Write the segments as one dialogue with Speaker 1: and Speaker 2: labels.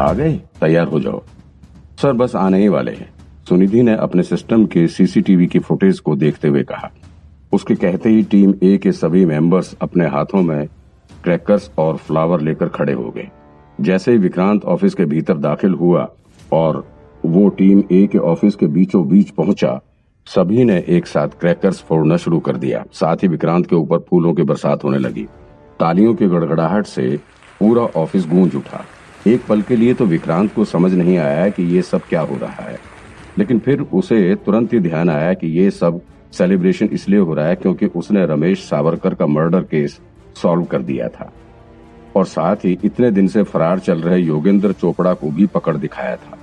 Speaker 1: आ गए, तैयार हो जाओ। सर, बस आने ही वाले हैं। सुनिधि ने अपने सिस्टम के सीसीटीवी की फुटेज को देखते हुए कहा। उसके कहते ही टीम ए के सभी मेंबर्स अपने हाथों में क्रैकर्स और फ्लावर लेकर खड़े हो गए। जैसे ही विक्रांत ऑफ़िस के भीतर दाखिल हुआ और वो टीम ए के ऑफ़िस के बीचों बीच पहुँचा, सभी ने एक साथ क्रैकर्स फोड़ना शुरू कर दिया। साथ ही विक्रांत के ऊपर फूलों की बरसात होने लगी। तालियों की गड़गड़ाहट से पूरा ऑफ़िस गूंज उठा। एक पल के लिए तो विक्रांत को समझ नहीं आया कि ये सब क्या हो रहा है। लेकिन फिर उसे तुरंत ही ध्यान आया कि ये सब सेलिब्रेशन इसलिए हो रहा है क्योंकि उसने रमेश सावरकर का मर्डर केस सॉल्व कर दिया था। और साथ ही इतने दिन से फरार चल रहे योगेंद्र चोपड़ा को भी पकड़ दिखाया था।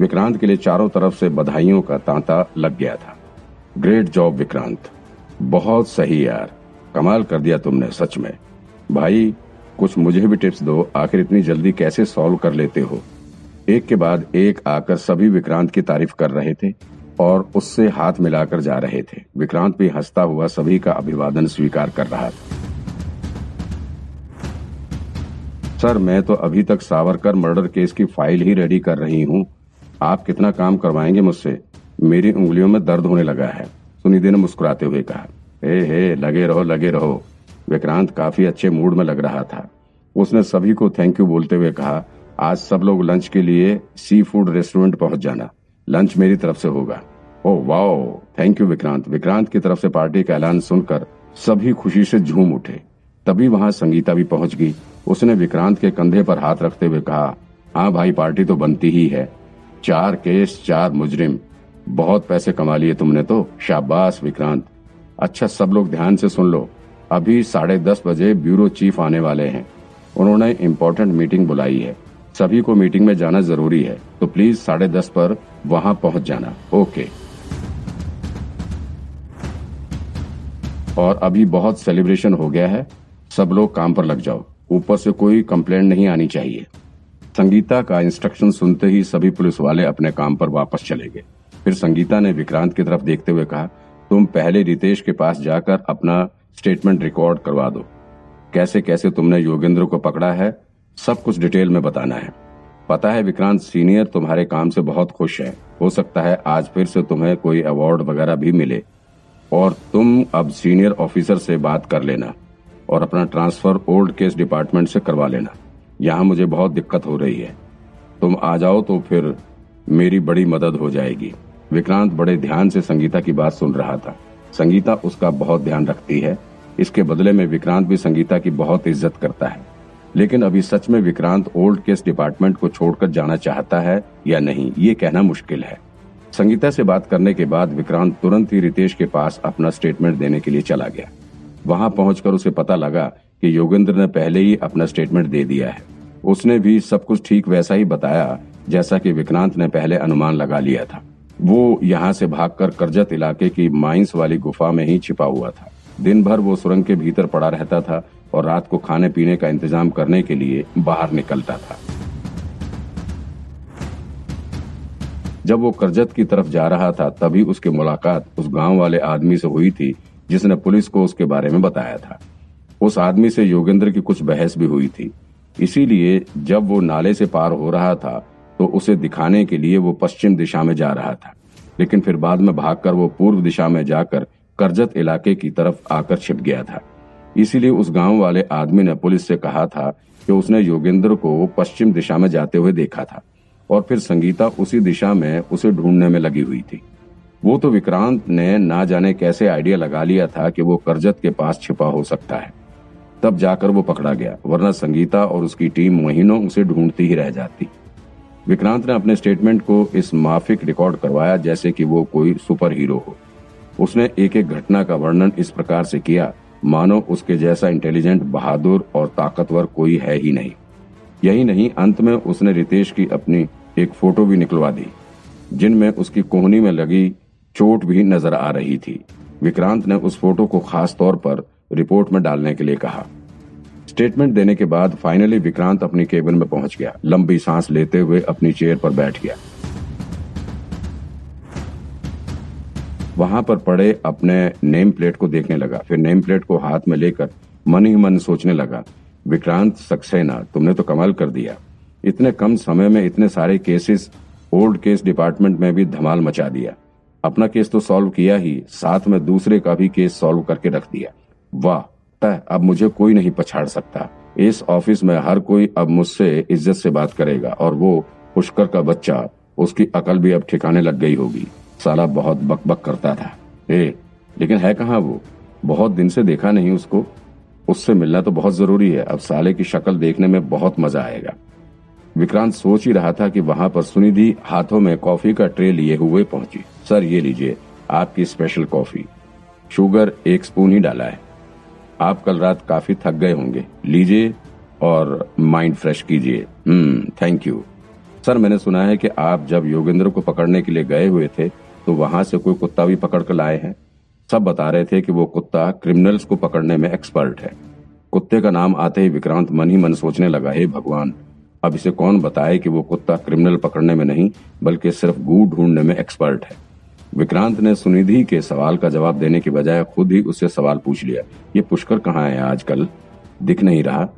Speaker 1: विक्रांत के लिए चारों तरफ़ से बधाइयों का तांता लग गया था। Great job Vikrant. बहुत सही यार। कमाल कर दिया तुमने, सच में। भाई कुछ मुझे भी टिप्स दो, आखिर इतनी जल्दी कैसे सॉल्व कर लेते हो? एक के बाद एक आकर सभी विक्रांत की तारीफ़ कर रहे थे और उससे हाथ मिलाकर जा रहे थे। विक्रांत भी हंसता हुआ सभी का अभिवादन स्वीकार कर रहा था। सर, मैं तो अभी तक सावरकर मर्डर केस की फ़ाइल ही रेडी कर रही हूँ। आप कितना काम करवाएँगे मुझसे? मेरी उंगलियों में दर्द होने लगा है। सुनिधि ने मुस्कुराते हुए कहा, हे हे, लगे रहो लगे रहो। विक्रांत काफ़ी अच्छे मूड में लग रहा था। उसने सभी को थैंक यू बोलते हुए कहा, आज सब लोग लंच के लिए सी फ़ूड रेस्टोरेंट पहुँच जाना। लंच मेरी तरफ़ से होगा। ओ wow thank you Vikrant. Vikrant की तरफ़ से पार्टी का ऐलान सुनकर सभी खुशी से झूम उठे। तभी वहाँ संगीता भी पहुँच गई। उसने विक्रांत के कंधे पर हाथ रखते हुए कहा हाँ भाई, पार्टी तो बनती ही है। चार केस चार मुजरिम। बहुत पैसे कमा लिए तुमने तो। शाबाश विक्रांत। अच्छा सब लोग ध्यान से सुन लो। अभी साढ़े दस बजे ब्यूरो चीफ आने वाले हैं। उन्होंने इम्पोर्टेंट मीटिंग बुलाई है। सभी को मीटिंग में जाना ज़रूरी है। तो प्लीज़ साढ़े दस पर वहाँ पहुँच जाना। ओके और अभी बहुत सेलिब्रेशन हो गया है। सब लोग काम पर लग जाओ। ऊपर से कोई कंप्लेंट नहीं आनी चाहिए। संगीता का इंस्ट्रक्शन सुनते ही सभी पुलिस वाले अपने काम पर वापस चले गए। फिर संगीता ने विक्रांत की तरफ़ देखते हुए कहा, तुम पहले रितेश के पास जाकर अपना स्टेटमेंट रिकॉर्ड करवा दो। कैसे कैसे तुमने योगेंद्र को पकड़ा है, सब कुछ डिटेल में बताना है। पता है विक्रांत सीनियर तुम्हारे काम से बहुत खुश है। हो सकता है आज फिर से तुम्हें कोई अवार्ड वगैरह भी मिले। और तुम अब सीनियर ऑफिसर से बात कर लेना और अपना ट्रांसफ़र ओल्ड केस डिपार्टमेंट से करवा लेना। यहाँ मुझे बहुत दिक्कत हो रही है। तुम आ जाओ तो फिर मेरी बड़ी मदद हो जाएगी। विक्रांत बड़े ध्यान से संगीता की बात सुन रहा था। संगीता उसका बहुत ध्यान रखती है। इसके बदले में विक्रांत भी संगीता की बहुत इज़्ज़त करता है। लेकिन अभी सच में विक्रांत ओल्ड केस डिपार्टमेंट को छोड़कर जाना चाहता है या नहीं, ये कहना मुश्किल है। संगीता से बात करने के बाद विक्रांत तुरंत ही रितेश के पास अपना स्टेटमेंट देने के लिए चला गया। वहाँ पहुंचकर उसे पता लगा कि योगेंद्र ने पहले ही अपना स्टेटमेंट दे दिया है। उसने भी सब कुछ ठीक वैसा ही बताया, जैसा कि विक्रांत ने पहले अनुमान लगा लिया था। वो यहाँ से भागकर करजत इलाके की माइंस वाली गुफा में ही छिपा हुआ था। दिन भर वो सुरंग के भीतर पड़ा रहता था और रात को खाने पीने का इंतज़ाम करने के लिए बाहर निकलता था। जब वो करजत की तरफ़ जा रहा था, तभी उसकी मुलाकात उस गाँव वाले आदमी से हुई थी, जिसने पुलिस को उसके बारे में बताया था। उस आदमी से योगेंद्र की कुछ बहस भी हुई थी। इसीलिए जब वो नाले से पार हो रहा था तो उसे दिखाने के लिए वो पश्चिम दिशा में जा रहा था। लेकिन फिर बाद में भागकर वो पूर्व दिशा में जाकर करजत इलाके की तरफ़ आकर छिप गया था। इसीलिए उस गाँव वाले आदमी ने पुलिस से कहा था कि उसने योगेंद्र को पश्चिम दिशा में जाते हुए देखा था और फिर संगीता उसी दिशा में उसे ढूँढने में लगी हुई थी। वो तो विक्रांत ने ना जाने कैसे आइडिया लगा लिया था कि वो करजत के पास छिपा हो सकता है। तब जाकर वो पकड़ा गया, वरना संगीता और उसकी टीम महीनों उसे ढूंढती ही रह जाती। विक्रांत ने अपने स्टेटमेंट को इस माफिक रिकॉर्ड करवाया जैसे कि वो कोई सुपर हीरो हो। उसने एक एक घटना का वर्णन इस प्रकार से किया, मानो उसके जैसा इंटेलिजेंट बहादुर और ताकतवर कोई है ही नहीं। यही नहीं, अंत में उसने रितेश की अपनी एक फ़ोटो भी निकलवा दी, जिनमें उसकी कोहनी में लगी चोट भी नज़र आ रही थी। विक्रांत ने उस फ़ोटो को खास तौर पर रिपोर्ट में डालने के लिए कहा। स्टेटमेंट देने के बाद फाइनली विक्रांत अपनी केबिन में पहुँच गया, लंबी सांस लेते हुए अपनी चेयर पर बैठ गया। वहाँ पर पड़े अपने नेम प्लेट को देखने लगा। फिर नेम प्लेट को हाथ में लेकर मन ही मन सोचने लगा, विक्रांत सक्सेना, तुमने तो कमाल कर दिया। इतने कम समय में इतने सारे केसेस ओल्ड केस डिपार्टमेंट में भी धमाल मचा दिया। अपना केस तो सॉल्व किया ही, साथ में दूसरे का भी केस सॉल्व करके रख दिया। वाह अब मुझे कोई नहीं पछाड़ सकता। इस ऑफ़िस में हर कोई अब मुझसे इज़्ज़त से बात करेगा और वो पुष्कर का बच्चा, उसकी अकल भी अब ठिकाने लग गई होगी। साला बहुत बकबक करता था। ए, लेकिन है कहाँ वो? बहुत दिन से देखा नहीं उसको। उससे मिलना तो बहुत ज़रूरी है। अब साले की शक्ल देखने में बहुत मज़ा आएगा। विक्रांत सोच ही रहा था कि वहाँ पर सुनिधि हाथों में कॉफ़ी का ट्रे लिए हुए पहुँची। सर, ये लीजिए, आपकी स्पेशल कॉफ़ी। शुगर एक स्पून ही डाला है। आप कल रात काफ़ी थक गए होंगे। लीजिए और माइंड फ्रेश कीजिए। हम्म थैंक यू। सर, मैंने सुना है कि आप जब योगेंद्र को पकड़ने के लिए गए हुए थे तो वहाँ से कोई कुत्ता भी पकड़ कर लाए हैं। सब बता रहे थे कि वो कुत्ता क्रिमिनल्स को पकड़ने में एक्सपर्ट है। कुत्ते का नाम आते ही विक्रांत मन ही मन सोचने लगा, हे भगवान, अब इसे कौन बताए कि वो कुत्ता क्रिमिनल पकड़ने में नहीं, बल्कि सिर्फ़ गू ढूँढने में एक्सपर्ट है? विक्रांत ने सुनिधि के सवाल का जवाब देने के बजाय खुद ही उससे सवाल पूछ लिया, ये पुष्कर कहाँ है आजकल? दिख नहीं रहा।